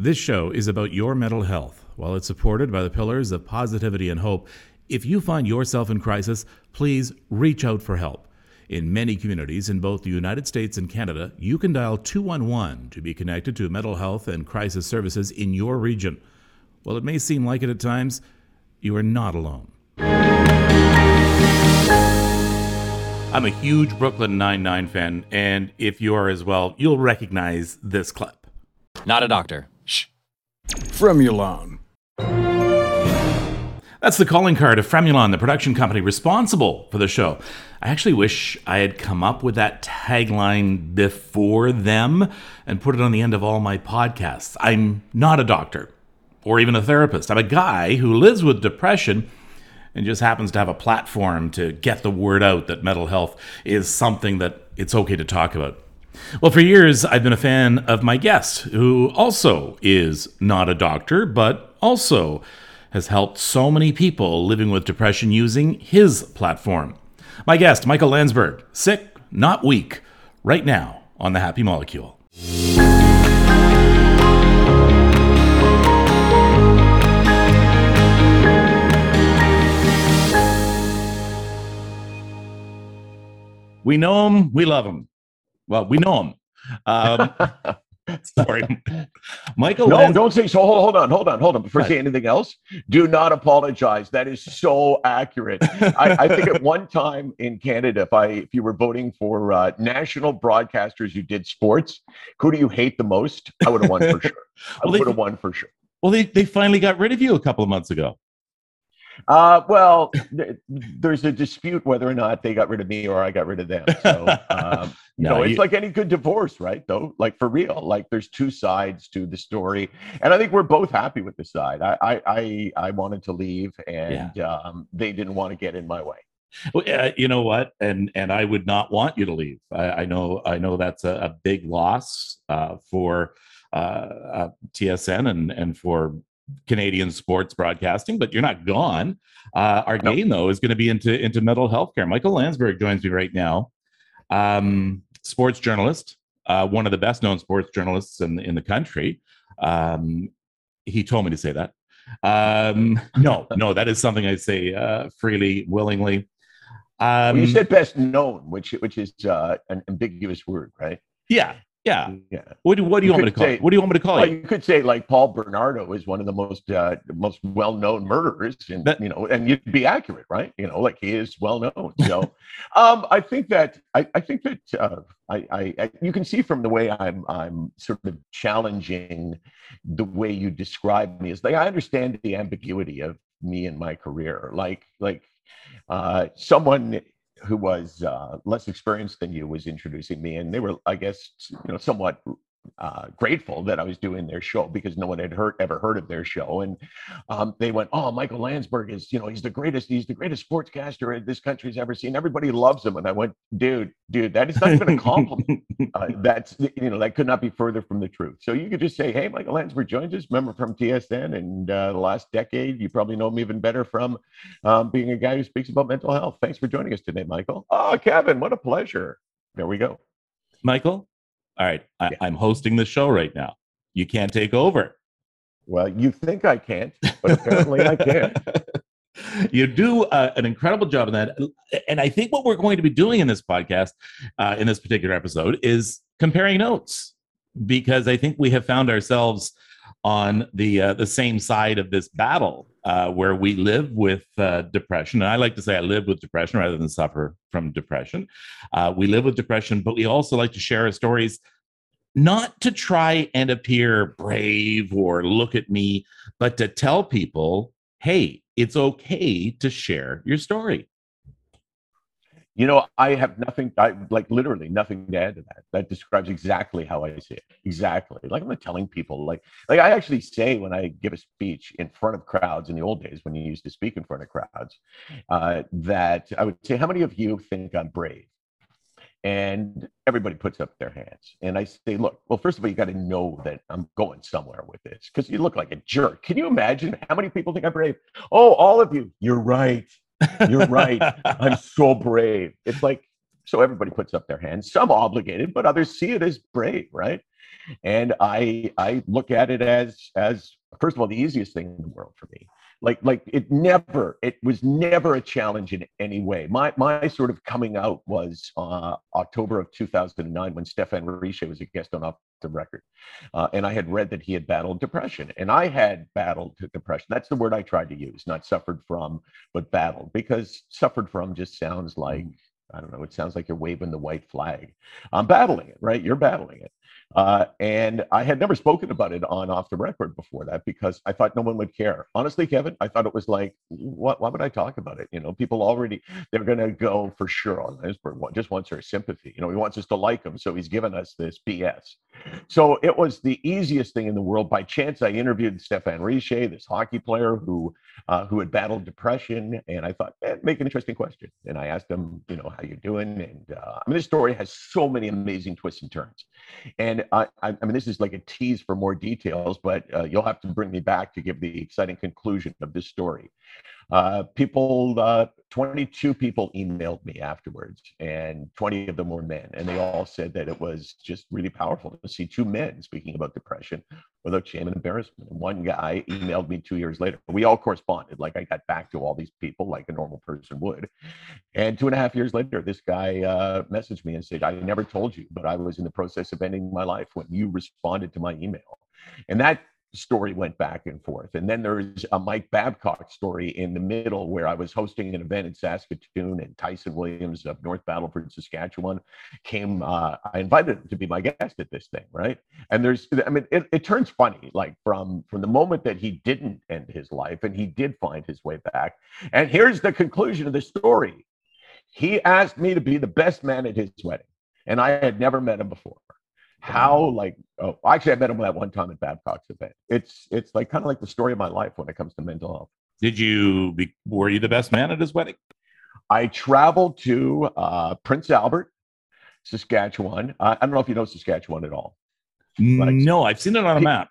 This show is about your mental health. While it's supported by the pillars of positivity and hope, if you find yourself in crisis, please reach out for help. In many communities in both the United States and Canada, you can dial 211 to be connected to mental health and crisis services in your region. While it may seem like it at times, you are not alone. I'm a huge Brooklyn Nine-Nine fan, and if you are as well, you'll recognize this clip. Not a doctor. Fremulon. That's the calling card of Fremulon, the production company responsible for the show. I actually wish I had come up with that tagline before them and put it on the end of all my podcasts. I'm not a doctor or even a therapist. I'm a guy who lives with depression and just happens to have a platform to get the word out that mental health is something that it's okay to talk about. Well, for years, I've been a fan of my guest, who also is not a doctor, but also has helped so many people living with depression using his platform. My guest, Michael Landsberg, sick, not weak, right now on The Happy Molecule. We know him, we love him. Well, we know him. Um, sorry, Michael. No, Lands- don't say so. Hold, hold on, hold on, hold on. Before you Right. say anything else, do not apologize. That is so accurate. I, I think at one time in Canada, if I if you were voting for uh, national broadcasters who did sports, who do you hate the most? I would have won for sure. I Well, they- would have won for sure. Well, they, they finally got rid of you a couple of months ago. Uh, well, there's a dispute whether or not they got rid of me or I got rid of them. So, um, you No, know, it's you- like any good divorce, right? Though, like for real, like there's two sides to the story, and I think we're both happy with the side. I, I, I, I wanted to leave, and um, they didn't want to get in my way. Well, uh, you know what? And and I would not want you to leave. I, I know I know that's a, a big loss uh, for uh, uh, TSN and and for Canadian sports broadcasting. But you're not gone. Uh, our Nope. game though is going to be into into mental health care. Michael Landsberg joins me right now. Um, sports journalist, uh, one of the best known sports journalists in in the country. Um, he told me to say that. Um, no, no, that is something I say uh, freely, willingly. Um, Well, you said best known, which which is uh, an ambiguous word, right? yeah, yeah. Yeah. What do, what do you, You want me to call say- it? What do you want me to call Well, it? you could say like Paul Bernardo is one of the most uh, most well known murderers, and you know, and you'd be accurate, right? You know, like he is well known. So, um, I think that I, I think that uh, I, I, I you can see from the way I'm I'm sort of challenging the way you describe me is like I understand the ambiguity of me and my career, like like uh, someone who was uh, less experienced than you was introducing me, and they were, I guess, you know, somewhat uh, grateful that I was doing their show because no one had heard ever heard of their show, and um, they went, "Oh, Michael Landsberg is, you know, he's the greatest, he's the greatest sportscaster this country's ever seen. Everybody loves him." And I went, "Dude, dude, that is not even a compliment. uh, that's you know that could not be further from the truth. So you could just say, "Hey, Michael Landsberg joins us, member from TSN, and uh, the last decade, you probably know him even better from um, being a guy who speaks about mental health." Thanks for joining us today, Michael. Oh, Kevin, what a pleasure. There we go. Michael? All right. I, Yeah. I'm hosting the show right now. You can't take over. Well, you think I can't, but apparently I can. you do uh, an incredible job in that. And I think what we're going to be doing in this podcast, uh, in this particular episode, is comparing notes because I think we have found ourselves on the uh, the same side of this battle uh, where we live with uh, depression. And I like to say I live with depression rather than suffer from depression. Uh, we live with depression, but we also like to share our stories not to try and appear brave or look at me, but to tell people, hey, it's okay to share your story. You know, I have nothing, I like literally nothing to add to that. That describes exactly how I see it. Exactly. Like I'm telling people, like, like I actually say when I give a speech in front of crowds in the old days when you used to speak in front of crowds, uh, that I would say, how many of you think I'm brave? And everybody puts up their hands. And I say, look, well, first of all, you got to know that I'm going somewhere with this because you look like a jerk. Can you imagine how many people think I'm brave? Oh, all of you. You're right. You're right. I'm so brave. It's like So everybody puts up their hands, some obligated, but others see it as brave, right? And I I look at it as as first of all the easiest thing in the world for me like like it never it was never a challenge in any way my my sort of coming out was uh, october of 2009 when Stephane Richer was a guest on off the record uh, and i had read that he had battled depression and i had battled depression that's the word i tried to use not suffered from but battled because suffered from just sounds like I don't know. It sounds like you're waving the white flag. I'm battling it, right? You're battling it. Uh, and I had never spoken about it on off the record before that because I thought no one would care. Honestly, Kevin, I thought it was like, what? Why would I talk about it? You know, people already they're going to go for sure on this. Just wants our sympathy. You know, he wants us to like him, so he's given us this BS. So it was the easiest thing in the world. By chance, I interviewed Stephane Richer, this hockey player who uh, who had battled depression, and I thought, eh, make an interesting question. And I asked him, you know, how you doing? And uh, I mean, this story has so many amazing twists and turns, and and I, I, mean, this is like a tease for more details, but uh, you'll have to bring me back to give the exciting conclusion of this story. Uh, people, uh, 22 people emailed me afterwards, and 20 of them were men. And they all said that it was just really powerful to see two men speaking about depression without shame and embarrassment. And one guy emailed me two years later. We all corresponded. Like I got back to all these people like a normal person would. And two and a half years later, this guy uh, messaged me and said, I never told you, but I was in the process of ending my life when you responded to my email. And that story went back and forth. And then there's a Mike Babcock story in the middle where I was hosting an event in Saskatoon and Tyson Williams of North Battleford, Saskatchewan came. Uh, I invited him to be my guest at this thing, right? And there's, I mean, it, it turns funny, like from from the moment that he didn't end his life and he did find his way back. And here's the conclusion of the story. He asked me to be the best man at his wedding, and I had never met him before how like oh actually I met him that one time at Babcock's event. It's it's like kind of like the story of my life when it comes to mental health. Did you be were you the best man at his wedding? I traveled to uh, Prince Albert, Saskatchewan. Uh, I don't know if you know Saskatchewan at all. no, I've seen it on a map.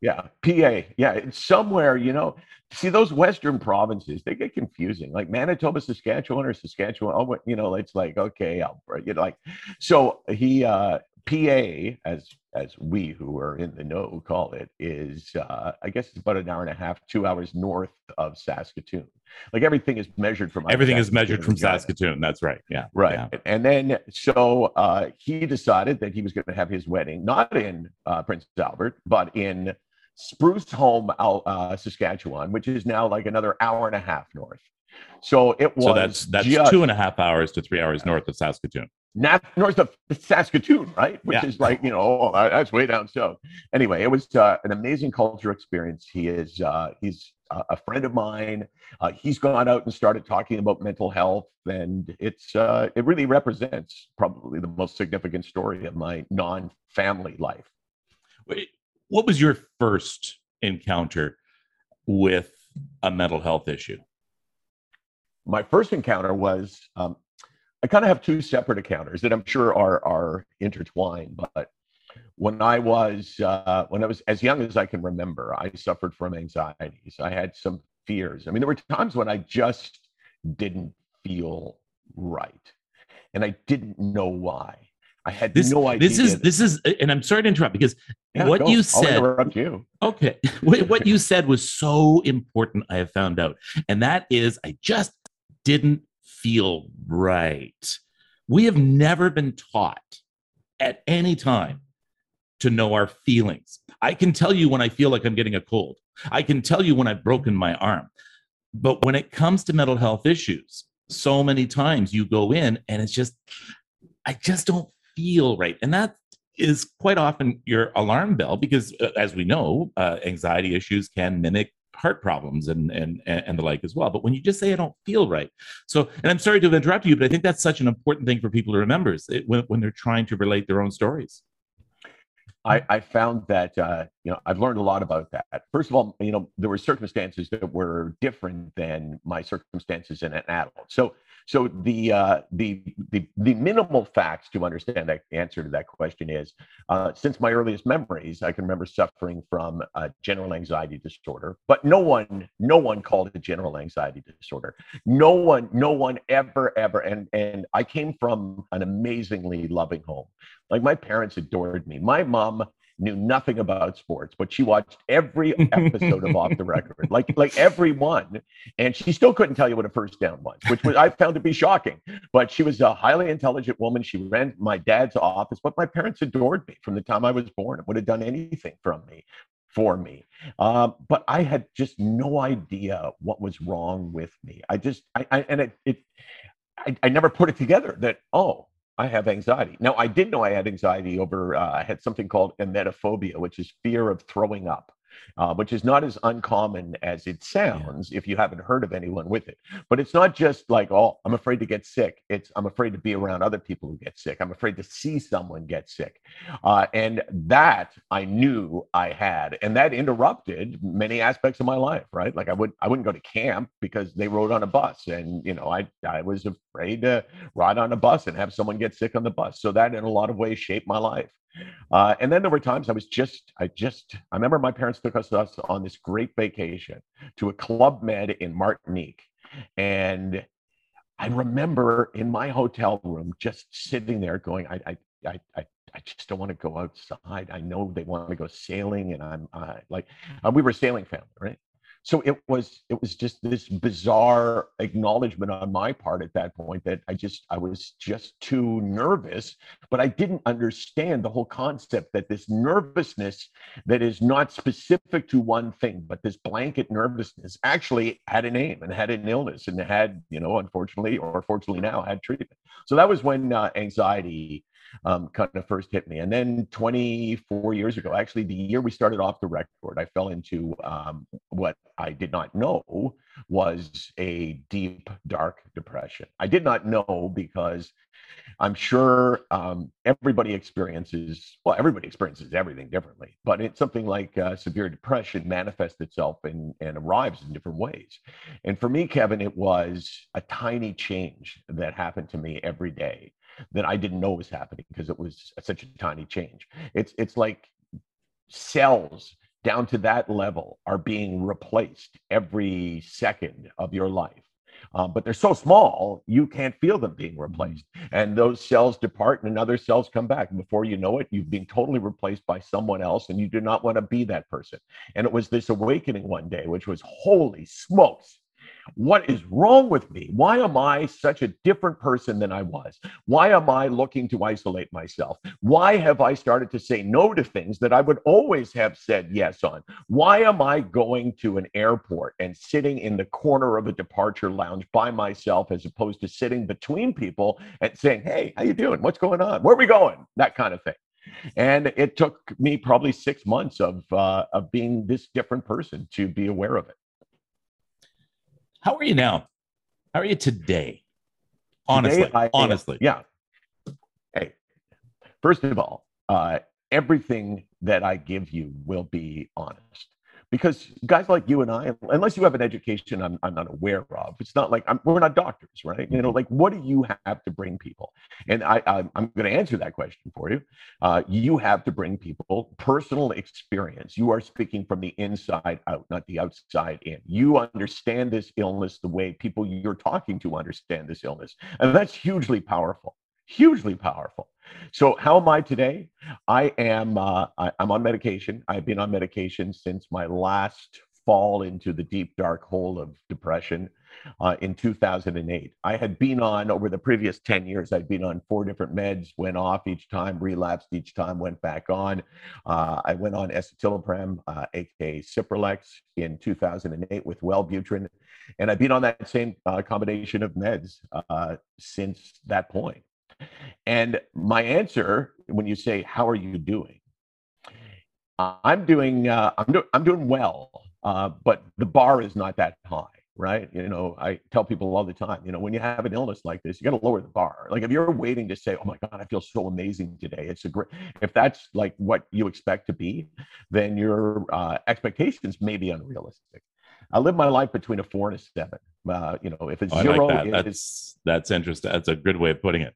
Yeah, PA. Yeah, it's somewhere, you know. See those western provinces, they get confusing. Like Manitoba, Saskatchewan, or Saskatchewan. Oh, you know, it's like okay, Alberta. You know, like so. He uh, PA, as as we who are in the know call it, is uh, I guess it's about an hour and a half, two hours north of Saskatoon. Like everything is measured from everything is measured from Saskatoon. That's right. Yeah. Right. Yeah. And then so uh, he decided that he was going to have his wedding not in uh, Prince Albert, but in Spruce Home, uh, Saskatchewan, which is now like another hour and a half north. So it was. So that's that's just, two and a half hours to three hours north of Saskatoon north of Saskatoon, right? Which yeah. is like, you know, oh, that's way down south. Anyway, it was uh, an amazing culture experience. He is, uh, he's a friend of mine. Uh, he's gone out and started talking about mental health, and it's, uh, it really represents probably the most significant story of my non-family life. What was your first encounter with a mental health issue? My first encounter was um, I kind of have two separate encounters that I'm sure are are intertwined. But when I was uh, when I was as young as I can remember, I suffered from anxieties. I had some fears. I mean, there were times when I just didn't feel right, and I didn't know why. I had this, no idea. This is this is, and I'm sorry to interrupt because yeah, what go. you said. I'll interrupt you. Okay, what you said was so important. I have found out, and that is, I just didn't feel right. We have never been taught at any time to know our feelings. I can tell you when I feel like I'm getting a cold. I can tell you when I've broken my arm. But when it comes to mental health issues, so many times you go in and it's just, I just don't feel right. And that is quite often your alarm bell because, uh, as we know, uh, anxiety issues can mimic heart problems and, and and the like as well. But when you just say I don't feel right, so and I'm sorry to interrupt you, but I think that's such an important thing for people to remember is it, when, when they're trying to relate their own stories. I, I found that uh, you know I've learned a lot about that. First of all, you know there were circumstances that were different than my circumstances in an adult. So So the uh, the the the minimal facts to understand that answer to that question is, uh, since my earliest memories, I can remember suffering from general anxiety disorder, but no one no one called it general anxiety disorder. No one no one ever ever and and I came from an amazingly loving home. Like my parents adored me. My mom knew nothing about sports, but she watched every episode of Off the Record, like like every one, and she still couldn't tell you what a first down was, which was I found to be shocking. But she was a highly intelligent woman. She ran my dad's office, but my parents adored me from the time I was born and would have done anything from me for me. Um, but I had just no idea what was wrong with me. I just I, I and it it I, I never put it together that oh I have anxiety. Now, I did know I had anxiety over, uh, I had something called emetophobia, which is fear of throwing up uh, which is not as uncommon as it sounds yeah. if you haven't heard of anyone with it. But it's not just like, oh, I'm afraid to get sick. It's I'm afraid to be around other people who get sick. I'm afraid to see someone get sick. Uh, and that I knew I had, and that interrupted many aspects of my life. Right, like I would I wouldn't go to camp because they rode on a bus, and you know I I was afraid to ride on a bus and have someone get sick on the bus. So that in a lot of ways shaped my life. Uh, and then there were times I was just, I just, I remember my parents took us, us on this great vacation to a Club Med in Martinique. And I remember in my hotel room just sitting there going, I, I, I, I I just don't want to go outside. I know they want to go sailing, and I'm uh, like, uh, we were sailing family, right? So it was it was just this bizarre acknowledgement on my part at that point that i just i was just too nervous but i didn't understand the whole concept that this nervousness that is not specific to one thing but this blanket nervousness actually had a name and had an illness and had you know unfortunately or fortunately now had treatment. So that was when uh, anxiety um, kind of first hit me. And then 24 years ago, actually, the year we started off the record, I fell into um, what I did not know was a deep, dark depression. I did not know because I'm sure um, everybody experiences, well, everybody experiences everything differently, but it's something like uh, severe depression manifests itself in, and arrives in different ways. And for me, Kevin, it was a tiny change that happened to me every day that I didn't know was happening because it was such a tiny change. It's it's like cells down to that level are being replaced every second of your life. Um, but they're so small, you can't feel them being replaced. And those cells depart and other cells come back. And before you know it, you've been totally replaced by someone else, and you do not want to be that person. And it was this awakening one day, which was holy smokes. What is wrong with me? Why am I such a different person than I was? Why am I looking to isolate myself? Why have I started to say no to things that I would always have said yes on? Why am I going to an airport and sitting in the corner of a departure lounge by myself as opposed to sitting between people and saying, "Hey, how you doing? What's going on? Where are we going?" That kind of thing and it took me probably six months of uh, of being this different person to be aware of it how are you now? How are you today? Honestly, today I, honestly. Yeah. Hey, first of all, uh, everything that I give you will be honest because guys like you and I, unless you have an education I'm, I'm not aware of, it's not like I'm, we're not doctors, right? You know, like what do you have to bring people? And I, I am going to answer that question for you. Uh, you have to bring people personal experience. You are speaking from the inside out, not the outside in. You understand this illness the way people you're talking to understand this illness, and that's hugely powerful. Hugely powerful. So how am I today? I am uh, I, am on medication. I've been on medication since my last fall into the deep dark hole of depression uh, in 2008. I had been on over the previous 10 years. I'd been on four different meds, went off each time, relapsed each time, went back on. Uh, I went on escitalopram, uh, aka Cipralex, in 2008 with Wellbutrin, and I've been on that same uh, combination of meds uh, since that point. And my answer, when you say, "How are you doing?" I'm doing. Uh, I'm doing. I'm doing well, uh, but the bar is not that high, right? You know, I tell people all the time. You know, when you have an illness like this, you got to lower the bar. Like if you're waiting to say, "Oh my God, I feel so amazing today," it's a great. If that's like what you expect to be, then your uh, expectations may be unrealistic. I live my life between a four and a seven. Uh, you know, if it's Oh, zero, like that. it- That's that's interesting. That's a good way of putting it.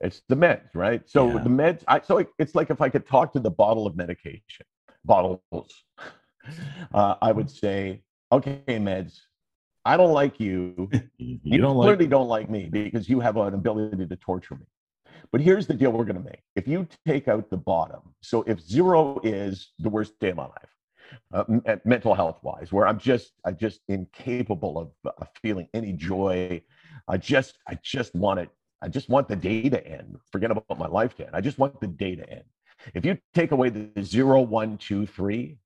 It's the meds, right? So Yeah. the meds. I, so it- it's like if I could talk to the bottle of medication, bottles, uh, I would say, okay, meds. I don't like you. You, You, don't like clearly don't like me because you have an ability to torture me. But here's the deal we're going to make. If you take out the bottom, so if zero is the worst day of my life, uh, m- uh, mental health wise, where I'm just, I'm just incapable of uh, feeling any joy. I just, I just want it. I just want the day to end. Forget about my life to end. I just want the day to end. If you take away the zero, one, two, three,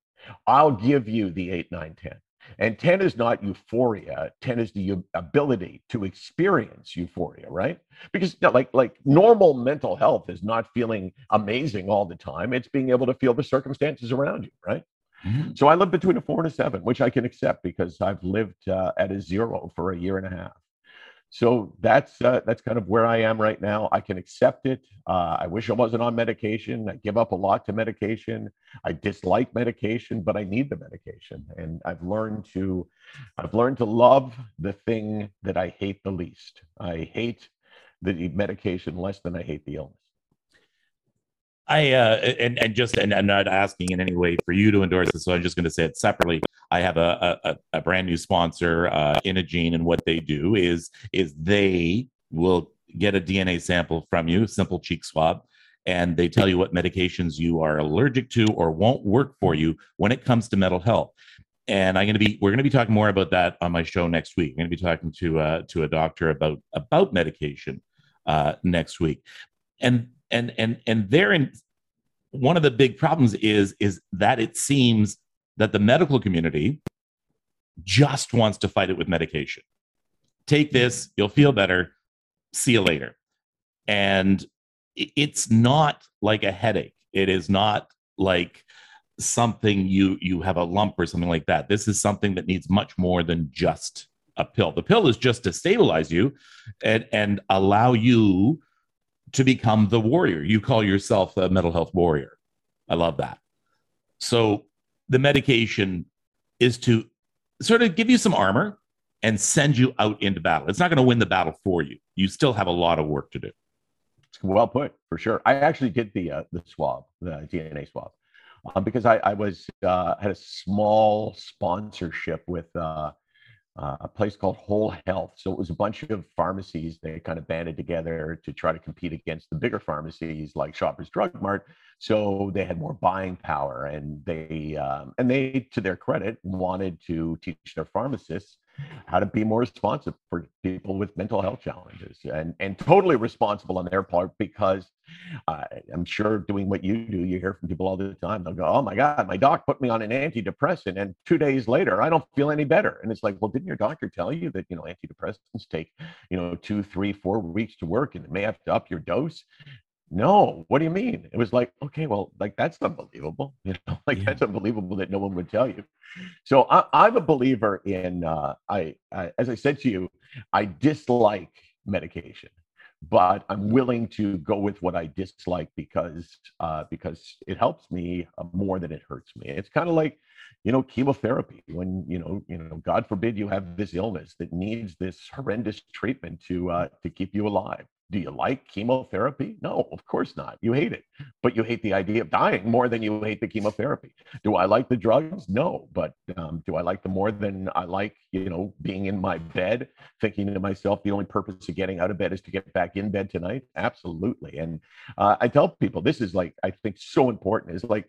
I'll give you the eight, nine, ten. And 10 is not euphoria. 10 is the ability to experience euphoria, right? Because you know, like like normal mental health is not feeling amazing all the time. It's being able to feel the circumstances around you, right? Mhm. So I live between a four and a seven, which I can accept because I've lived uh, at a zero for a year and a half. So that's uh, that's kind of where I am right now. I can accept it. Uh, I wish I wasn't on medication. I give up a lot to medication. I dislike medication, but I need the medication, and I've learned to I've learned to love the thing that I hate the least. I hate the medication less than I hate the illness. I uh, and and just and I'm not asking in any way for you to endorse this, so I'm just going to say it separately. I have a a, a brand new sponsor, uh, Inagene, and what they do is is they will get a DNA sample from you, simple cheek swab, and they tell you what medications you are allergic to or won't work for you when it comes to mental health. And I'm going to be we're going to be talking more about that on my show next week. I'm going to be talking to uh, to a doctor about about medication uh, next week, and and and and therein one of the big problems is is that it seems that the medical community just wants to fight it with medication. Take mm-hmm. this, you'll feel better. See you later. And it's not like a headache. It is not like something you you have a lump or something like that. This is something that needs much more than just a pill. The pill is just to stabilize you and and allow you to become the warrior. You call yourself a mental health warrior. I love that. So the medication is to sort of give you some armor and send you out into battle. It's not going to win the battle for you. You still have a lot of work to do. Well put, for sure. I actually did the uh, the swab, the DNA swab, um, because I, I was uh, had a small sponsorship with uh, a place called Whole Health. So it was a bunch of pharmacies. They kind of banded together to try to compete against the bigger pharmacies like Shoppers Drug Mart. So they had more buying power, and they um, and they, to their credit, wanted to teach their pharmacists how to be more responsive for people with mental health challenges, and and totally responsible on their part because uh, I'm sure doing what you do, you hear from people all the time. They'll go, "Oh my God, my doc put me on an antidepressant, and two days later, I don't feel any better." And it's like, well, didn't your doctor tell you that you know antidepressants take you know two, three, four weeks to work, and it may have to up your dose? No, what do you mean? It was like, okay, well, like that's unbelievable. You know, like Yeah. that's unbelievable that no one would tell you. So I, I'm a believer in. Uh, I, I, as I said to you, I dislike medication, but I'm willing to go with what I dislike because uh, because it helps me uh, more than it hurts me. It's kind of like, you know, chemotherapy. When you know, you know, God forbid you have this illness that needs this horrendous treatment to uh, to keep you alive. Do you like chemotherapy? No, of course not. You hate it, but you hate the idea of dying more than you hate the chemotherapy. Do I like the drugs? No, but um, do I like them more than I like, you know, being in my bed, thinking to myself, the only purpose of getting out of bed is to get back in bed tonight? Absolutely. And uh, I tell people this is like, I think so important is like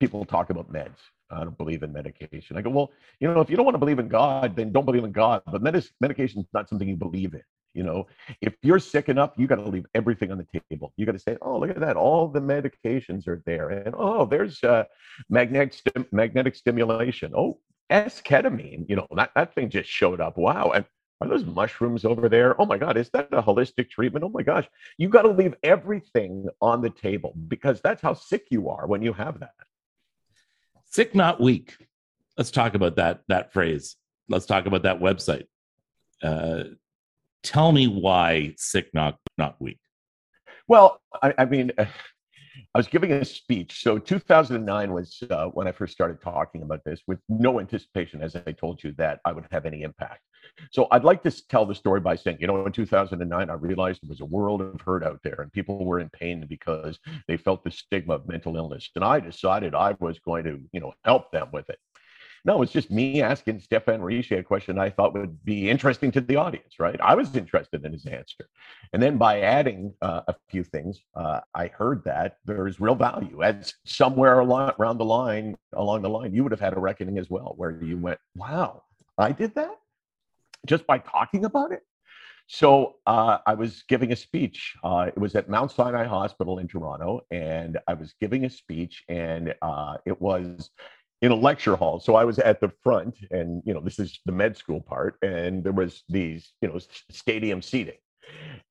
people talk about meds. I don't believe in medication. I go, well, you know, if you don't want to believe in God, then don't believe in God. But medis- medication is not something you believe in. You know, if you're sick enough, you got to leave everything on the table. You got to say, oh, look at that. All the medications are there. And oh, there's uh, magnetic, magnetic stimulation. Oh, S-ketamine. You know, that, that thing just showed up. Wow. And are those mushrooms over there? Oh my God, is that a holistic treatment? Oh my gosh. You got to leave everything on the table because that's how sick you are when you have that. Sick, not weak. Let's talk about that that phrase. Let's talk about that website. Uh, tell me why sick, not not weak. Well, I, I mean, I was giving a speech. So 2009 was uh, when I first started talking about this, with no anticipation, as I told you, that I would have any impact. So I'd like to tell the story by saying, you know, in 2009, I realized there was a world of hurt out there, and people were in pain because they felt the stigma of mental illness, and I decided I was going to, you know, help them with it. No, it's just me asking Stephane Richer a question I thought would be interesting to the audience, right? I was interested in his answer. And then by adding uh, a few things, uh, I heard that there's real value. And somewhere around the line, along the line, you would have had a reckoning as well, where you went, wow, I did that just by talking about it. So uh, I was giving a speech. Uh, it was at Mount Sinai Hospital in Toronto, and I was giving a speech, and uh, it was in a lecture hall. So I was at the front, and you know, this is the med school part, and there was these, you know, stadium seating,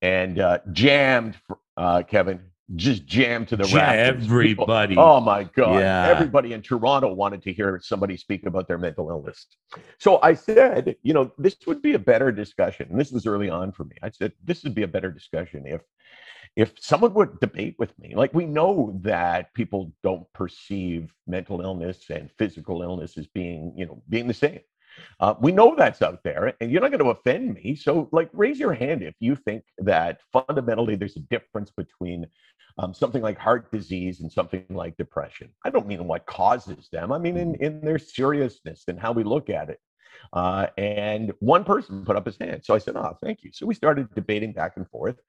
and uh, jammed, uh, Kevin, just jammed to the Yeah, everybody. People- oh my god! Yeah. Everybody in Toronto wanted to hear somebody speak about their mental illness. So I said, you know, this would be a better discussion. And this was early on for me. I said this would be a better discussion if if someone would debate with me, like we know that people don't perceive mental illness and physical illness as being, you know, being the same. Uh, we know that's out there, and you're not going to offend me. So, like, raise your hand if you think that fundamentally there's a difference between um, something like heart disease and something like depression. I don't mean what causes them. I mean in in their seriousness and how we look at it. Uh, and one person put up his hand, so I said, "Oh, thank you." So we started debating back and forth,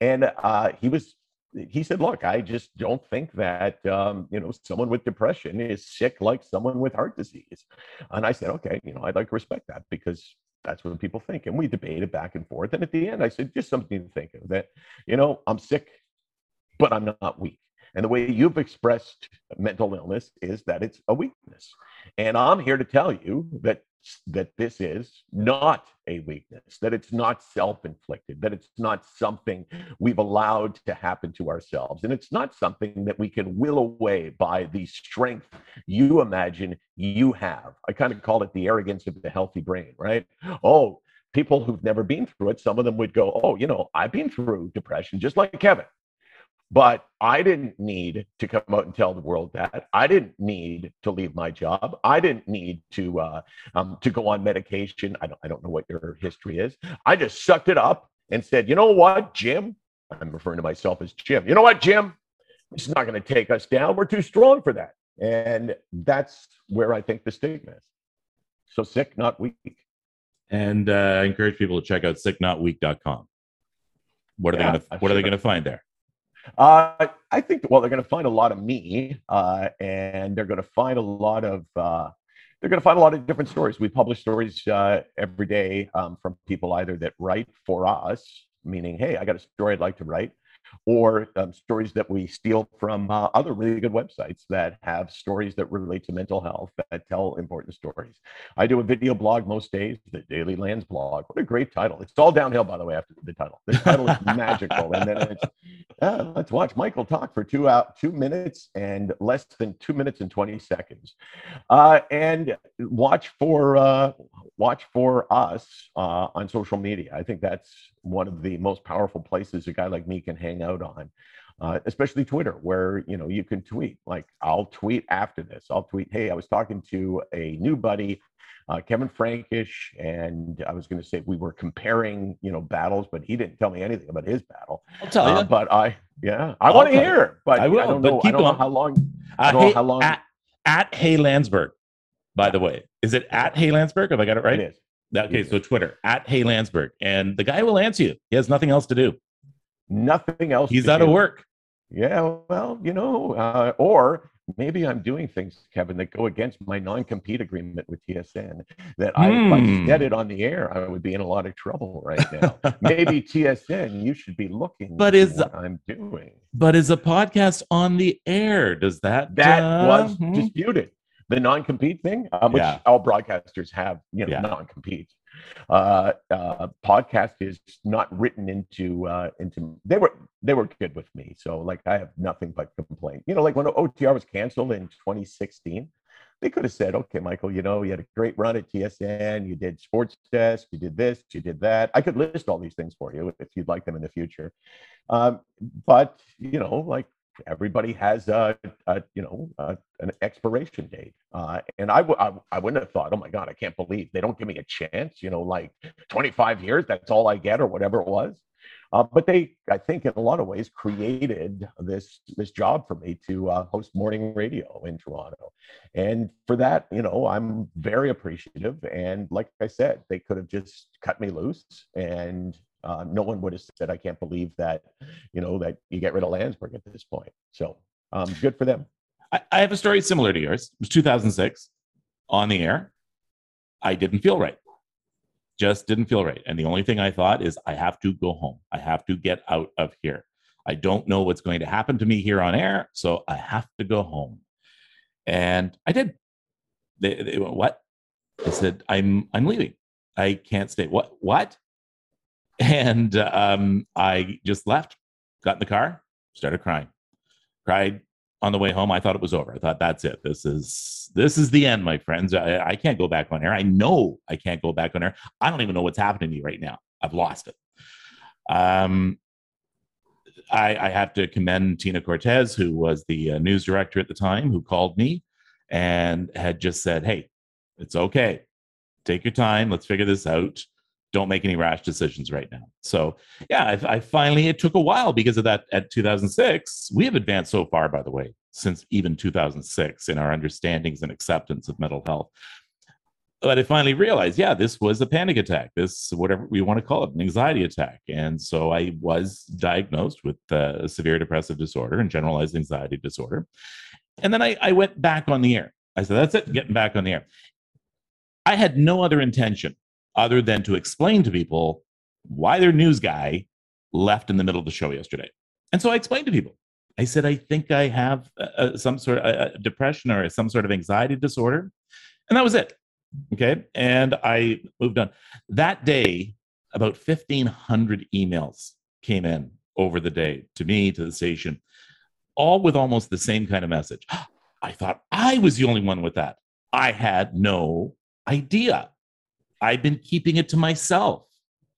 and uh, he was he said look i just don't think that um, you know someone with depression is sick like someone with heart disease. And i said okay you know i'd like to respect that because that's what people think. And we debated back and forth. And at the end i said just something to think of that you know i'm sick but i'm not weak. And the way you've expressed mental illness is that it's a weakness. And i'm here to tell you that that this is not a weakness that it's not self-inflicted that it's not something we've allowed to happen to ourselves. And it's not something that we can will away by the strength you imagine you have. I kind of call it the arrogance of the healthy brain right? Oh people who've never been through it some of them would go oh you know i've been through depression just like kevin but I didn't need to come out and tell the world that. I didn't need to leave my job. I didn't need to uh, um, to go on medication. I don't I don't know what your history is. I just sucked it up and said, you know what, Jim? I'm referring to myself as Jim. You know what, Jim? It's not going to take us down. We're too strong for that. And that's where I think the stigma is. So sick, not weak. And uh, I encourage people to check out sicknotweak.com. What are Yeah, they going to What are they going to find there? Uh, I think well, they're going to find a lot of me, uh, and they're going to find a lot of uh, they're going to find a lot of different stories. We publish stories uh, every day um, from people either that write for us, meaning, hey, I got a story I'd like to write, or um, stories that we steal from uh, other really good websites that have stories that relate to mental health that tell important stories. I do a video blog most days, the Daily Lands blog. What a great title! It's all downhill, by the way, after the title. The title is magical, and then it's let's watch Michael talk for two out two minutes and less than two minutes and twenty seconds, uh, and watch for uh, watch for us uh, on social media. I think that's one of the most powerful places a guy like me can hang out on, uh, especially Twitter, where you know you can tweet. Like I'll tweet after this. I'll tweet, "Hey, I was talking to a new buddy." Uh, Kevin Frankish, and I was going to say we were comparing, you know, battles, but he didn't tell me anything about his battle. I'll tell Uh, you. but I, yeah, I want to you. hear. But I will, I don't but know. I keep don't know how long. Uh, I don't know hey, how long- at, at Hey Landsberg, by the way. Is it at Hey Landsberg? Have I got it right? It is. Okay, so Twitter at Hey Landsberg, and the guy will answer you. He has nothing else to do. Nothing else. He's out of work. Yeah, well, you know, uh, or maybe I'm doing things, Kevin, that go against my non-compete agreement with TSN. That I, if Hmm. I said it on the air, I would be in a lot of trouble right now. maybe TSN, you should be looking. But is- what I'm doing? But is a podcast on the air? Does that That uh, was hmm? disputed. The non-compete thing, um, which Yeah. all broadcasters have, you know, Yeah. non-compete. Uh, uh, podcast is not written into uh, into. They were they were good with me, so like I have nothing but complaint. You know, like when OTR was canceled in 2016, they could have said, "Okay, Michael, you know, you had a great run at TSN. You did Sports Desk. You did this. You did that. I could list all these things for you if you'd like them in the future." Um, but you know, like everybody has a, a you know a, an expiration date. Uh, and I, w- I, I wouldn't have thought oh my god i can't believe they don't give me a chance you know like 25 years that's all i get or whatever it was. Uh, but they i think in a lot of ways created this this job for me to uh, host morning radio in toronto. And for that you know i'm very appreciative. And like i said they could have just cut me loose and uh, no one would have said, "I can't believe that," you know, that you get rid of Landsberg at this point. So um, good for them. I, I have a story similar to yours. It was 2006 on the air. I didn't feel right. Just didn't feel right. And the only thing I thought is, I have to go home. I have to get out of here. I don't know what's going to happen to me here on air, so I have to go home. And I did. They, they went, "What?" I said, "I'm I'm leaving. I can't stay." What? What? And um, I just left, got in the car, started crying, cried on the way home. I thought it was over. I thought that's it. This is this is the end, my friends. I, I can't go back on air. I know I can't go back on air. I don't even know what's happening to me right now. I've lost it. Um, I, I have to commend Tina Cortez, who was the uh, news director at the time, who called me and had just said, "Hey, it's okay. Take your time. Let's figure this out." Don't make any rash decisions right now. So yeah, I, I, finally it took a while because of that. At 2006, we have advanced so far, by the way, since even 2006 in our understandings and acceptance of mental health. But I finally realized, yeah, this was a panic attack. This, whatever we want to call it, an anxiety attack. And so I was diagnosed with uh, severe depressive disorder and generalized anxiety disorder. And then I, I went back on the air. I said, that's it, getting back on the air. I had no other intention other than to explain to people why their news guy left in the middle of the show yesterday. And so I explained to people. I said, I think I have uh, some sort of depression or some sort of anxiety disorder. And that was it. Okay. And I moved on. That day, about 1,500 emails came in over the day to me, to the station, all with almost the same kind of message. I thought I was the only one with that. I had no idea. I've been keeping it to myself.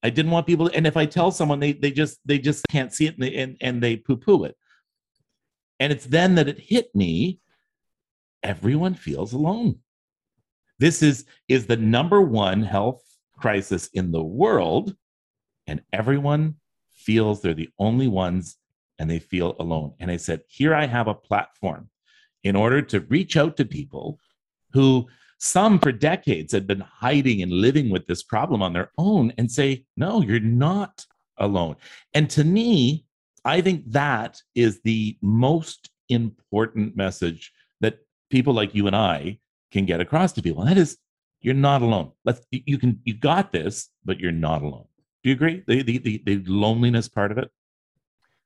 I didn't want people, to, and if I tell someone, they they just they just can't see it and they, and, and they poo poo it. And it's then that it hit me. Everyone feels alone. This is is the number one health crisis in the world, and everyone feels they're the only ones and they feel alone. And I said, here I have a platform in order to reach out to people who some for decades had been hiding and living with this problem on their own and say, no, you're not alone. And to me, I think that is the most important message that people like you and I can get across to people. And that is, you're not alone. Let's you can you got this, but you're not alone. Do you agree? The the the, the loneliness part of it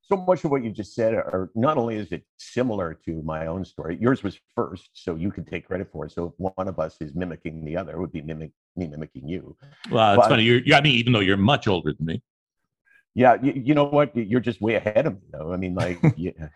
so much of what you just said are not only is it similar to my own story yours was first so you can take credit for it. So if one of us is mimicking the other it would be mimic me mimicking you. Well it's funny you're, you're i mean even though you're much older than me. Yeah you, you know what? You're just way ahead of me though. I mean like yeah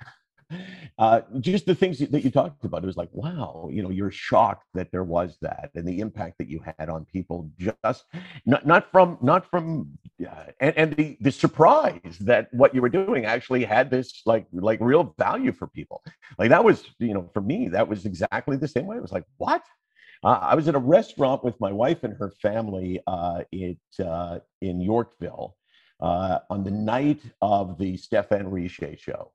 uh, just the things that you talked about, it was like, wow, you know, you're shocked that there was that and the impact that you had on people, just not, not from, not from, uh, and, and the, the surprise that what you were doing actually had this like, like real value for people. Like that was, you know, for me, that was exactly the same way. It was like, what? Uh, I was at a restaurant with my wife and her family uh, it, uh, in Yorkville uh, on the night of the Stephane Richer show.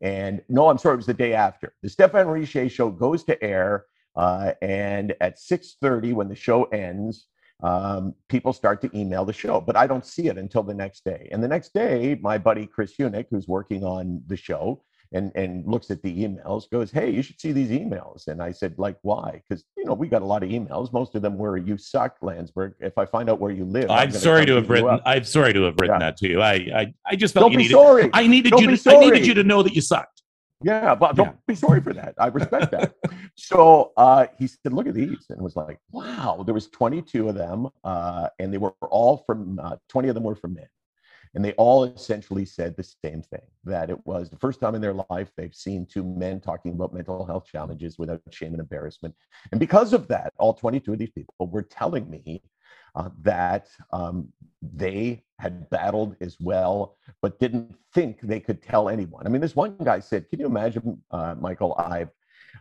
And no, I'm sorry, it was the day after. The Stephane Richer show goes to air, uh, and at 6:30, when the show ends, um, people start to email the show, but I don't see it until the next day. And the next day, my buddy Chris Hunick, who's working on the show, and and looks at the emails goes hey you should see these emails. And i said like why? Because you know we got a lot of emails. Most of them were you suck landsberg. If i find out where you live i'm, I'm sorry to have written i'm sorry to have written yeah. that to you. I i, I just felt don't you be needed, sorry. I needed don't you to i needed you to know that you sucked. Yeah but don't yeah. be sorry for that. I respect that. So uh, he said look at these and was like wow. There was 22 of them uh, and they were all from uh, 20 of them were from men and they all essentially said the same thing that it was the first time in their life they've seen two men talking about mental health challenges without shame and embarrassment. And because of that, all 22 of these people were telling me uh, that um, they had battled as well, but didn't think they could tell anyone. I mean, this one guy said, "Can you imagine, uh, Michael? I've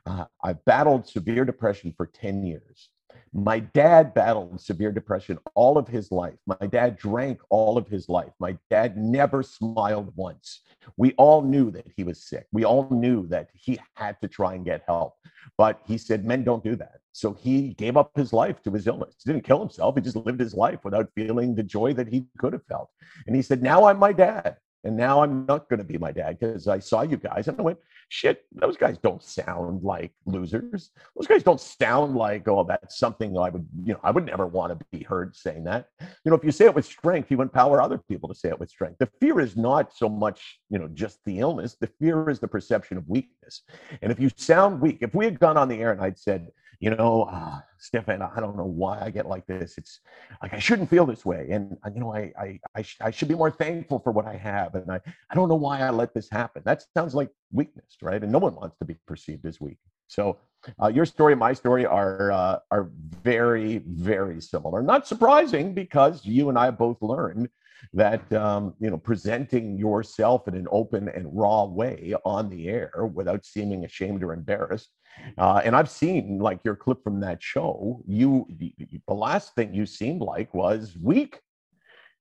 uh, I've battled severe depression for ten years." My dad battled severe depression all of his life. My dad drank all of his life. My dad never smiled once. We all knew that he was sick. We all knew that he had to try and get help. But he said, men don't do that. So he gave up his life to his illness. He didn't kill himself. He just lived his life without feeling the joy that he could have felt. And he said, now I'm my dad. And now I'm not going to be my dad because I saw you guys and I went, shit, those guys don't sound like losers. Those guys don't sound like, oh, that's something I would, you know, I would never want to be heard saying that. You know, if you say it with strength, you empower other people to say it with strength. The fear is not so much, you know, just the illness. The fear is the perception of weakness. And if you sound weak, if we had gone on the air and I'd said, you know, uh, Stephane, I don't know why I get like this. It's like I shouldn't feel this way, and you know, I I I, sh- I, should be more thankful for what I have, and I I don't know why I let this happen. That sounds like weakness, right? And no one wants to be perceived as weak. So, uh, your story and my story are uh, are very very similar. Not surprising because you and I both learned that um, you know presenting yourself in an open and raw way on the air without seeming ashamed or embarrassed uh, and I've seen like your clip from that show. You, the last thing you seemed like was weak,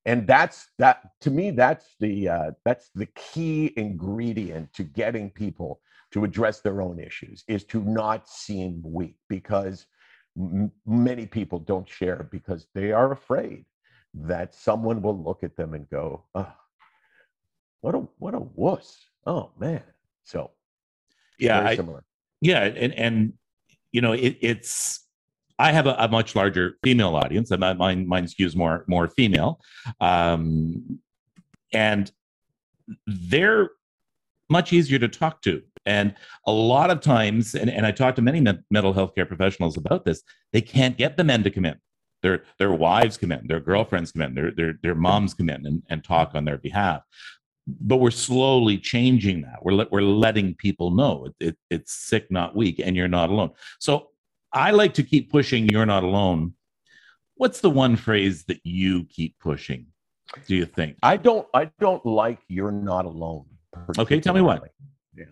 and that's that to me. That's the uh, that's the key ingredient to getting people to address their own issues is to not seem weak because m- many people don't share because they are afraid that someone will look at them and go, oh, "What a what a wuss!" Oh man. So yeah, I, similar yeah and and you know it, it's I have a, a, much larger female audience, and mine mine skews more more female, um, and they're much easier to talk to. And a lot of times, and, and I talk to many mental health care professionals about this, they can't get the men to come in. Their their wives come in, their girlfriends come in, their their their moms come in and, and talk on their behalf but we're slowly changing that. We're let, we're letting people know it, it, it's sick, not weak, and you're not alone. So I like to keep pushing. You're not alone. What's the one phrase that you keep pushing? Do you think? I don't. I don't like "you're not alone." Okay, tell me why. Yeah,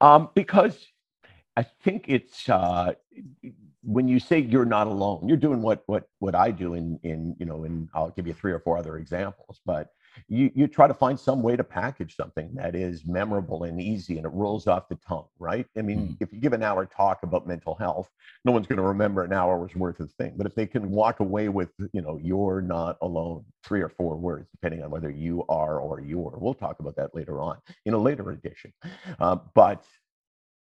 um, because I think it's uh, when you say you're not alone, you're doing what what what I do in in you know, and I'll give you three or four other examples, but you, you try to find some way to package something that is memorable and easy and it rolls off the tongue, right? I mean, mm. if you give an hour talk about mental health, no one's going to remember an hour's worth of thing. But if they can walk away with, you know, you're not alone, three or four words, depending on whether you are or you're, we'll talk about that later on in a later edition. Uh, but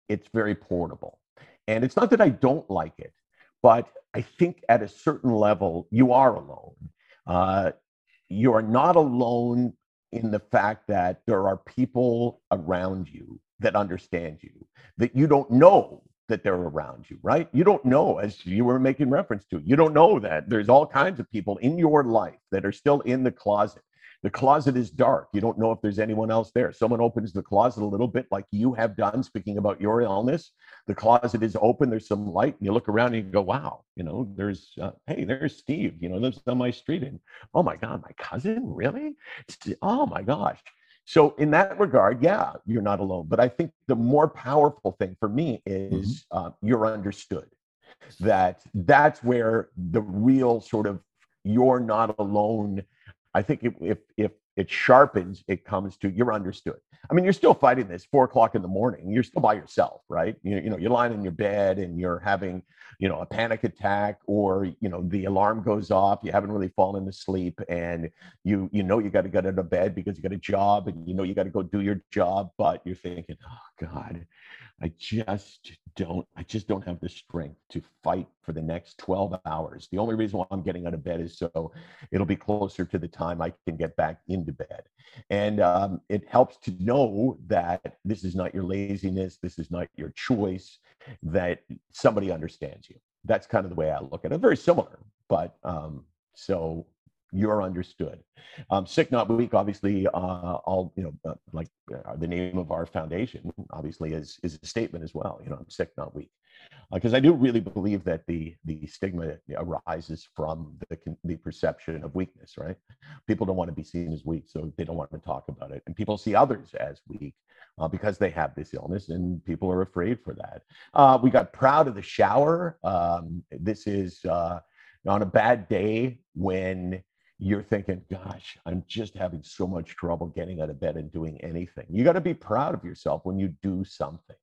it's very portable. And it's not that I don't like it, but I think at a certain level, you are alone. Uh, you are not alone in the fact that there are people around you that understand you, that you don't know that they're around you, right? You don't know, as you were making reference to, you don't know that there's all kinds of people in your life that are still in the closet the closet is dark. You don't know if there's anyone else there. Someone opens the closet a little bit, like you have done, speaking about your illness. The closet is open. There's some light, and you look around and you go, "Wow!" You know, there's, uh, hey, there's Steve. You know, lives on my street, and oh my God, my cousin, really? Oh my gosh. So in that regard, yeah, you're not alone. But I think the more powerful thing for me is mm-hmm. uh, you're understood. That that's where the real sort of you're not alone I think if, if, if it sharpens, it comes to you're understood. I mean, you're still fighting this four o'clock in the morning. You're still by yourself, right? You, you know, you're lying in your bed and you're having, you know, a panic attack, or you know, the alarm goes off. You haven't really fallen asleep, and you you know you got to get out of bed because you got a job, and you know you got to go do your job, but you're thinking, oh God, I just don't I just don't have the strength to fight for the next 12 hours. The only reason why I'm getting out of bed is so it'll be closer to the time I can get back into bed. And um, it helps to know that this is not your laziness, this is not your choice, that somebody understands you. That's kind of the way I look at it. Very similar, but um, so you're understood. Um, Sick Not Weak, obviously, uh, all you know, uh, like uh, the name of our foundation, obviously, is is a statement as well. You know, I'm sick, not weak. because uh, I do really believe that the the stigma arises from the the perception of weakness. Right? People don't want to be seen as weak, so they don't want to talk about it, and people see others as weak uh, because they have this illness, and people are afraid for that. Uh, we got proud of the shower. Um, this is on a bad day when you're thinking, gosh, I'm just having so much trouble getting out of bed and doing anything. You got to be proud of yourself when you do something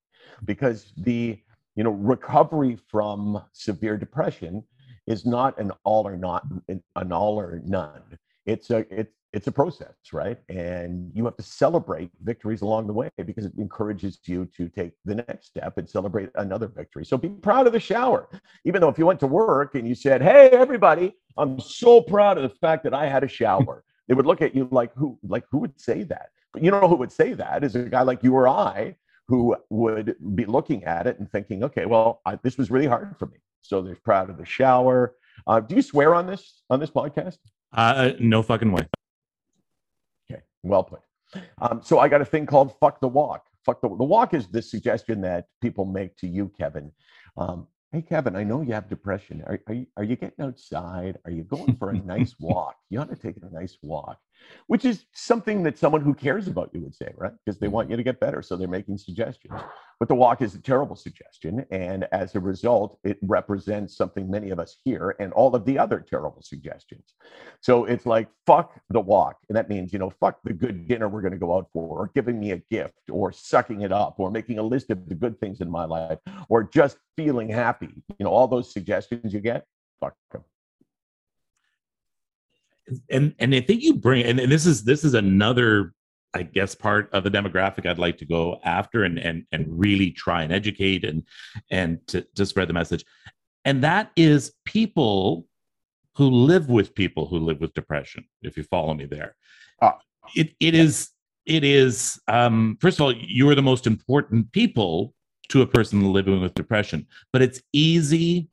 because the you know recovery from severe depression is not an all or not an all or none it's a it's it's a process right and you have to celebrate victories along the way because it encourages you to take the next step and celebrate another victory so be proud of the shower even though if you went to work and you said hey everybody i'm so proud of the fact that i had a shower they would look at you like who like who would say that but you know who would say that is a guy like you or i who would be looking at it and thinking, okay, well, I, this was really hard for me. So they're proud of the shower. Uh, do you swear on this on this podcast? Uh, no fucking way. Okay, well put. Um, so I got a thing called "fuck the walk." Fuck the the walk is the suggestion that people make to you, Kevin. Um, hey, Kevin, I know you have depression. Are, are, you, are you getting outside? Are you going for a nice walk? You ought to take a nice walk which is something that someone who cares about you would say, right? Because they mm-hmm. want you to get better. So they're making suggestions. But the walk is a terrible suggestion. And as a result, it represents something many of us hear and all of the other terrible suggestions. So it's like, fuck the walk. And that means, you know, fuck the good dinner we're going to go out for, or giving me a gift, or sucking it up, or making a list of the good things in my life, or just feeling happy. You know, all those suggestions you get, fuck them and and I think you bring and, and this is this is another I guess part of the demographic I'd like to go after and and and really try and educate and and to, to spread the message. And that is people who live with people who live with depression, if you follow me there. Uh, it it is it is um first of all, you are the most important people to a person living with depression. But it's easy,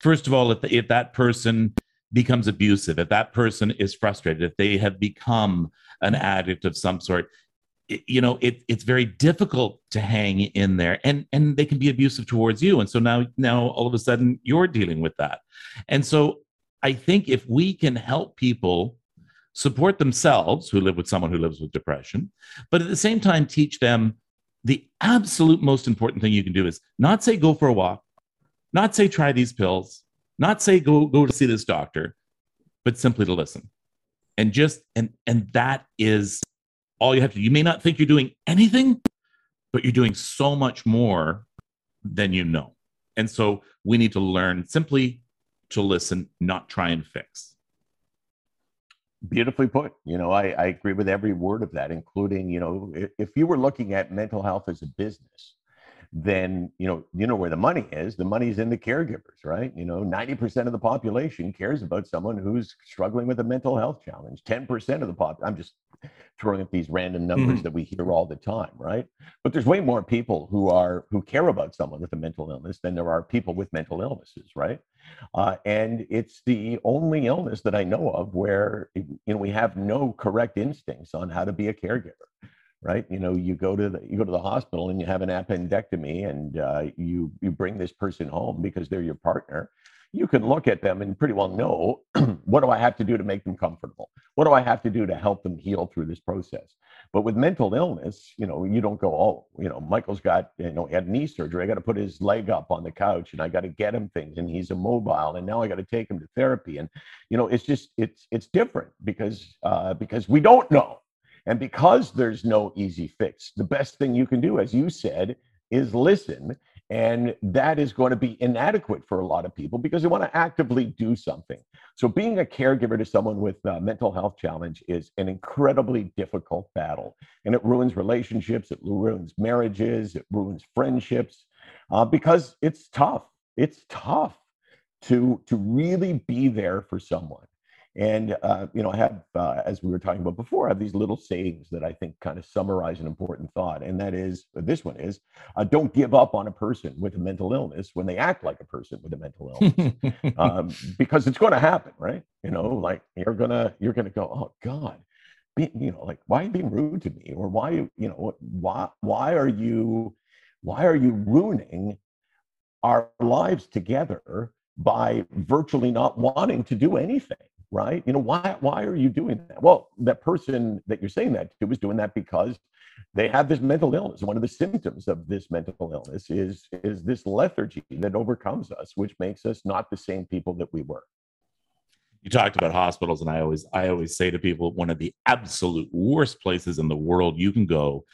first of all, if if that person becomes abusive, if that person is frustrated, if they have become an addict of some sort, it, you know, it, it's very difficult to hang in there, and and they can be abusive towards you, and so now now all of a sudden you're dealing with that, and so I think if we can help people support themselves who live with someone who lives with depression, but at the same time teach them the absolute most important thing you can do is not say go for a walk, not say try these pills, not say go go to see this doctor, but simply to listen. And just and and that is all you have to do. You may not think you're doing anything, but you're doing so much more than you know. And so we need to learn simply to listen, not try and fix. Beautifully put. You know, I, I agree with every word of that, including, you know, if you were looking at mental health as a business, then you know you know where the money is the money is in the caregivers right? You know 90% of the population cares about someone who's struggling with a mental health challenge 10% of the pop i'm just throwing up these random numbers mm-hmm. that we hear all the time right? But there's way more people who are who care about someone with a mental illness than there are people with mental illnesses right? Uh, and it's the only illness that i know of where you know we have no correct instincts on how to be a caregiver right? You know, you go to the you go to the hospital and you have an appendectomy, and uh, you you bring this person home because they're your partner. You can look at them and pretty well know what do I have to do to make them comfortable? What do I have to do to help them heal through this process? But with mental illness, you know, you don't go, oh, you know, Michael's got, you know, he had knee surgery. I got to put his leg up on the couch and I got to get him things and he's immobile and now I got to take him to therapy. And, you know, it's just, it's, it's different because, uh, because we don't know and because there's no easy fix, the best thing you can do, as you said, is listen. And that is going to be inadequate for a lot of people because they want to actively do something. So, being a caregiver to someone with a mental health challenge is an incredibly difficult battle. And it ruins relationships, it ruins marriages, it ruins friendships uh, because it's tough. It's tough to, to really be there for someone. And uh, you know, I have, uh, as we were talking about before, I have these little sayings that I think kind of summarize an important thought, and that is, this one is, uh, don't give up on a person with a mental illness when they act like a person with a mental illness, um, because it's going to happen, right? You know, like you're gonna you're gonna go, oh God, be, you know, like why are you being rude to me, or why you know why why are you why are you ruining our lives together by virtually not wanting to do anything right? You know why why are you doing that? Well that person that you're saying that to is doing that because they have this mental illness. One of the symptoms of this mental illness is is this lethargy that overcomes us which makes us not the same people that we were. You talked about hospitals and i always i always say to people one of the absolute worst places in the world you can go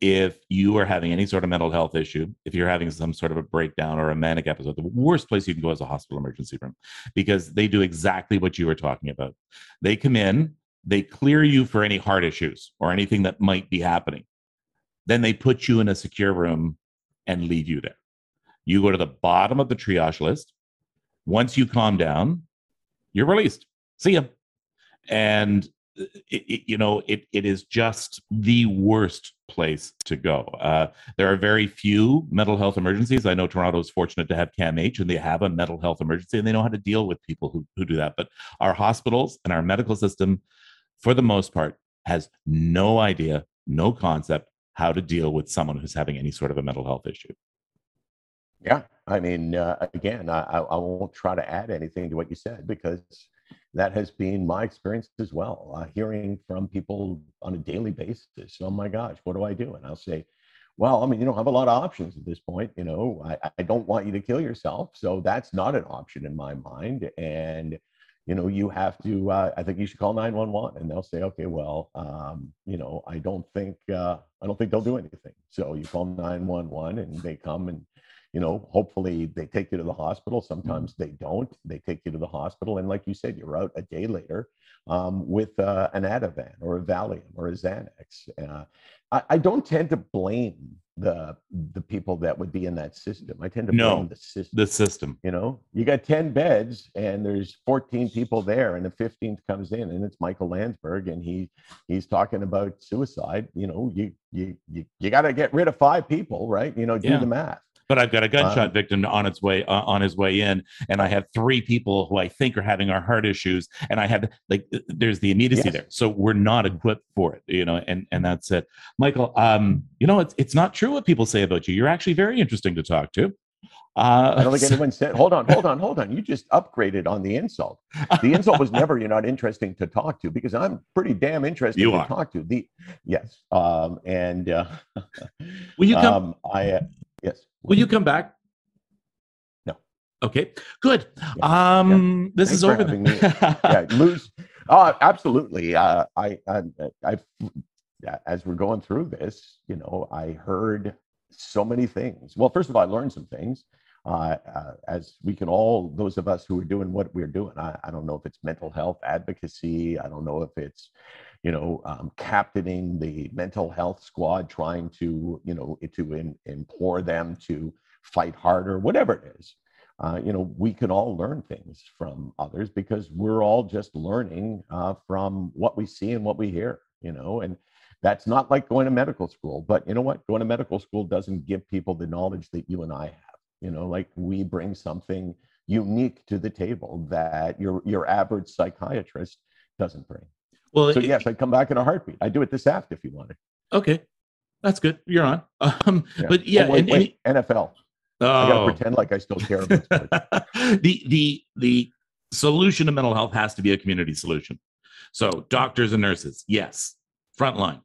if you are having any sort of mental health issue, if you're having some sort of a breakdown or a manic episode, the worst place you can go is a hospital emergency room because they do exactly what you were talking about. They come in, they clear you for any heart issues or anything that might be happening. Then they put you in a secure room and leave you there. You go to the bottom of the triage list. Once you calm down, you're released. See ya. And uh, it, it, you know, it, it is just the worst place to go. Uh, there are very few mental health emergencies. I know Toronto is fortunate to have CAMH and they have a mental health emergency and they know how to deal with people who, who do that. But our hospitals and our medical system, for the most part, has no idea, no concept how to deal with someone who's having any sort of a mental health issue. Yeah. I mean, uh, again, I, I won't try to add anything to what you said because that has been my experience as well. Uh, hearing from people on a daily basis, oh my gosh, what do I do? And I'll say, well, I mean, you don't have a lot of options at this point. You know, I, I don't want you to kill yourself. So that's not an option in my mind. And, you know, you have to, uh, I think you should call 911 and they'll say, okay, well, um, you know, I don't think, uh, I don't think they'll do anything. So you call 911 and they come and you know, hopefully they take you to the hospital. Sometimes they don't. They take you to the hospital, and like you said, you're out a day later um, with uh, an Ativan or a Valium or a Xanax. Uh, I, I, don't tend to blame the the people that would be in that system. I tend to no, blame the system. The system. You know, you got ten beds and there's 14 people there, and the 15th comes in, and it's Michael Landsberg, and he he's talking about suicide. You know, you you you, you got to get rid of five people, right? You know, do yeah. the math but I've got a gunshot victim on its way uh, on his way in, and I have three people who I think are having our heart issues, and I have like there's the immediacy yes. there, so we're not equipped for it, you know, and and that's it. Michael, um, you know, it's it's not true what people say about you. You're actually very interesting to talk to. Uh, I don't think anyone said, hold on, hold on, hold on. You just upgraded on the insult. The insult was never, you're not interesting to talk to because I'm pretty damn interesting you to are. talk to. The Yes. Um, and uh, will you come? Um, I, uh, yes. Will you come back? No. Okay, good. Yeah. Um, yeah. this Thanks is over. The- yeah, lose. Uh, absolutely. Uh, I, I, I, as we're going through this, you know, I heard so many things. Well, first of all, I learned some things. Uh, uh, as we can all, those of us who are doing what we're doing, I, I, don't know if it's mental health advocacy. I don't know if it's, you know, um, captaining the mental health squad, trying to, you know, to in, implore them to fight harder, whatever it is. Uh, you know, we can all learn things from others because we're all just learning uh, from what we see and what we hear, you know, and that's not like going to medical school. But you know what? Going to medical school doesn't give people the knowledge that you and I have you know like we bring something unique to the table that your your average psychiatrist doesn't bring. Well so it, yes i come back in a heartbeat. I do it this aft if you want it. Okay. That's good. You're on. Um yeah. but yeah oh, wait, and, wait, and, nfl oh. i gotta pretend like i still care about the the the solution to mental health has to be a community solution. So doctors and nurses yes. Frontline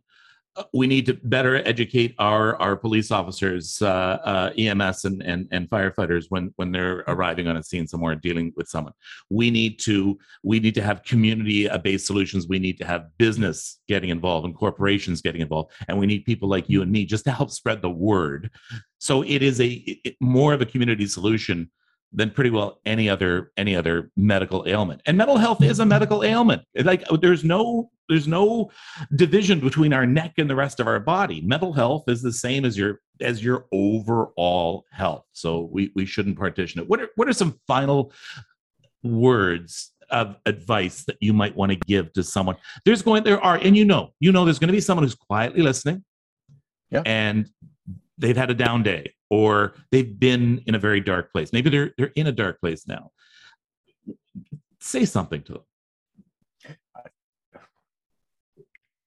we need to better educate our our police officers, uh, uh, EMS and, and and firefighters when when they're arriving on a scene somewhere dealing with someone. We need to we need to have community based solutions. We need to have business getting involved and corporations getting involved, and we need people like you and me just to help spread the word. So it is a it, more of a community solution than pretty well any other any other medical ailment. And mental health is a medical ailment. Like uh, there's no there's no division between our neck and the rest of our body. Mental health is the same as your as your overall health. So we we shouldn't partition it. What are what are some final words of advice that you might want to give to someone? There's going there are and you know you know there's going to be someone who's quietly listening yeah. and they've had a down day or they've been in a very dark place. Maybe they're they're in a dark place now. Say something to them.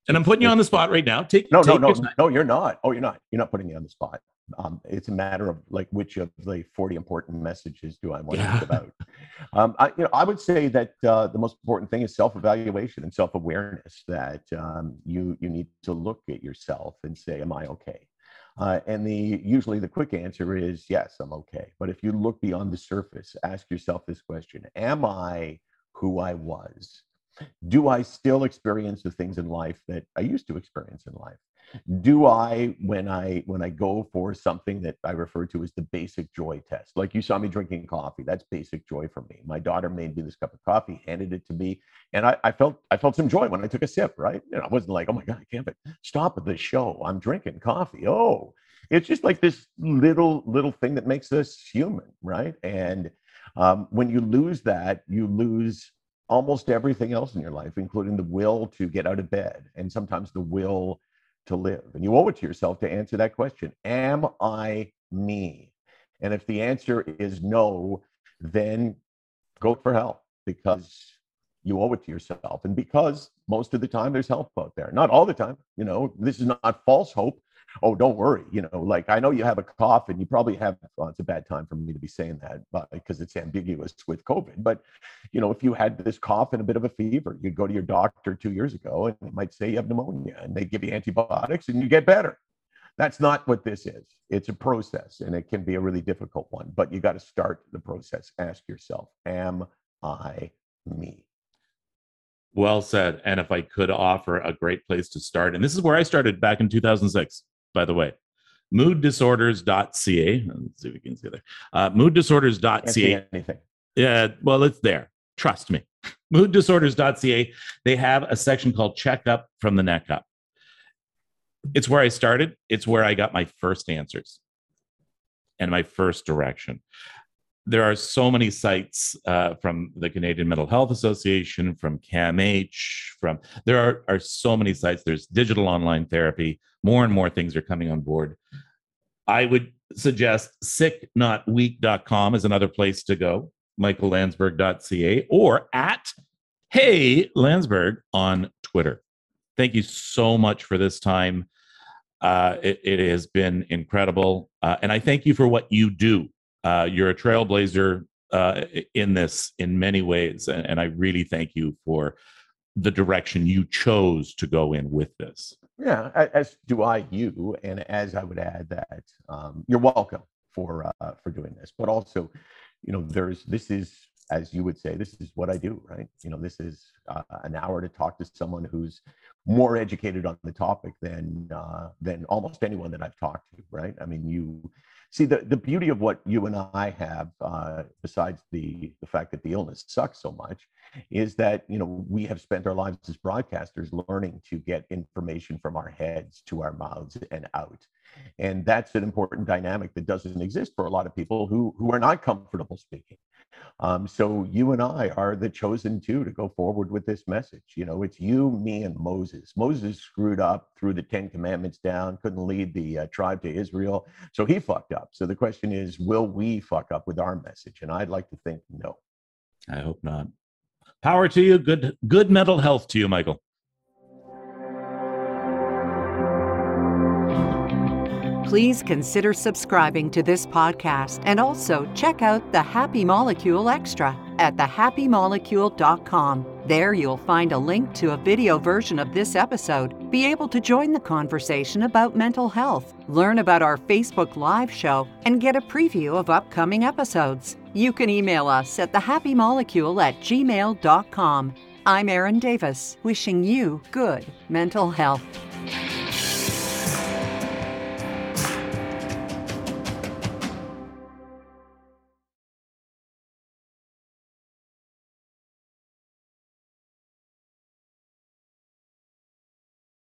And I'm putting you on the spot right now. Take no, take no, no, no. You're not. Oh, you're not. You're not putting me on the spot. Um, it's a matter of like which of the 40 important messages do I want to Yeah. think about. Um, I, you know, I would say that uh, the most important thing is self-evaluation and self-awareness. That um, you you need to look at yourself and say, "Am I okay?" Uh, and the usually the quick answer is yes, I'm okay. But if you look beyond the surface, ask yourself this question: Am I who I was? Do I still experience the things in life that I used to experience in life? Do i when i when i go for something that i refer to as the basic joy test like you saw me drinking coffee that's basic joy for me. My daughter made me this cup of coffee handed it to me and i, I felt i felt some joy when i took a sip right? Know i wasn't like oh my god i can't stop the show i'm drinking coffee. Oh it's just like this little little thing that makes us human right? And um, when you lose that you lose almost everything else in your life including the will to get out of bed and sometimes the will to live. And you owe it to yourself to answer that question Am I me? And if the answer is no, then go for help because you owe it to yourself. And because most of the time there's help out there. Not all the time, you know, this is not false hope. Oh, don't worry. You know, like I know you have a cough and you probably have, well, it's a bad time for me to be saying that, but because it's ambiguous with COVID. But, you know, if you had this cough and a bit of a fever, you'd go to your doctor two years ago and they might say you have pneumonia and they give you antibiotics and you get better. That's not what this is. It's a process and it can be a really difficult one, but you got to start the process. Ask yourself, am I me? Well said. And if I could offer a great place to start, and this is where I started back in 2006, by the way. Mooddisorders.ca. Let's see if we can see there. Uh, mooddisorders.ca. anything. Yeah, well, it's there. Trust me. Mooddisorders.ca. They have a section called Check Up from the Neck Up. It's where I started. It's where I got my first answers and my first direction. There are so many sites uh, from the Canadian Mental Health Association, from CAMH, from there are, are so many sites. There's digital online therapy. More and more things are coming on board. I would suggest sicknotweak.com is another place to go, michaellandsberg.ca, or at Hey Landsberg on Twitter. Thank you so much for this time. Uh, it, it has been incredible. Uh, and I thank you for what you do. Uh, you're a trailblazer uh, in this in many ways. And, and I really thank you for the direction you chose to go in with this. Yeah, as do I you, and as I would add that um, you're welcome for uh, for doing this, but also, you know, there's this is as you would say, this is what I do, right? You know, this is uh, an hour to talk to someone who's more educated on the topic than uh, than almost anyone that I've talked to, right? I mean, you see the the beauty of what you and I have, uh, besides the the fact that the illness sucks so much, is that you know we have spent our lives as broadcasters learning to get information from our heads to our mouths and out and that's an important dynamic that doesn't exist for a lot of people who who are not comfortable speaking um, so you and i are the chosen two to go forward with this message you know it's you me and moses moses screwed up threw the ten commandments down couldn't lead the uh, tribe to israel so he fucked up so the question is will we fuck up with our message and i'd like to think no I hope not. Power to you. Good good mental health to you, Michael. Please consider subscribing to this podcast and also check out the Happy Molecule Extra at thehappymolecule.com. There you'll find a link to a video version of this episode, be able to join the conversation about mental health, learn about our Facebook Live show, and get a preview of upcoming episodes. You can email us at thehappymolecule at gmail.com. I'm Erin Davis, wishing you good mental health.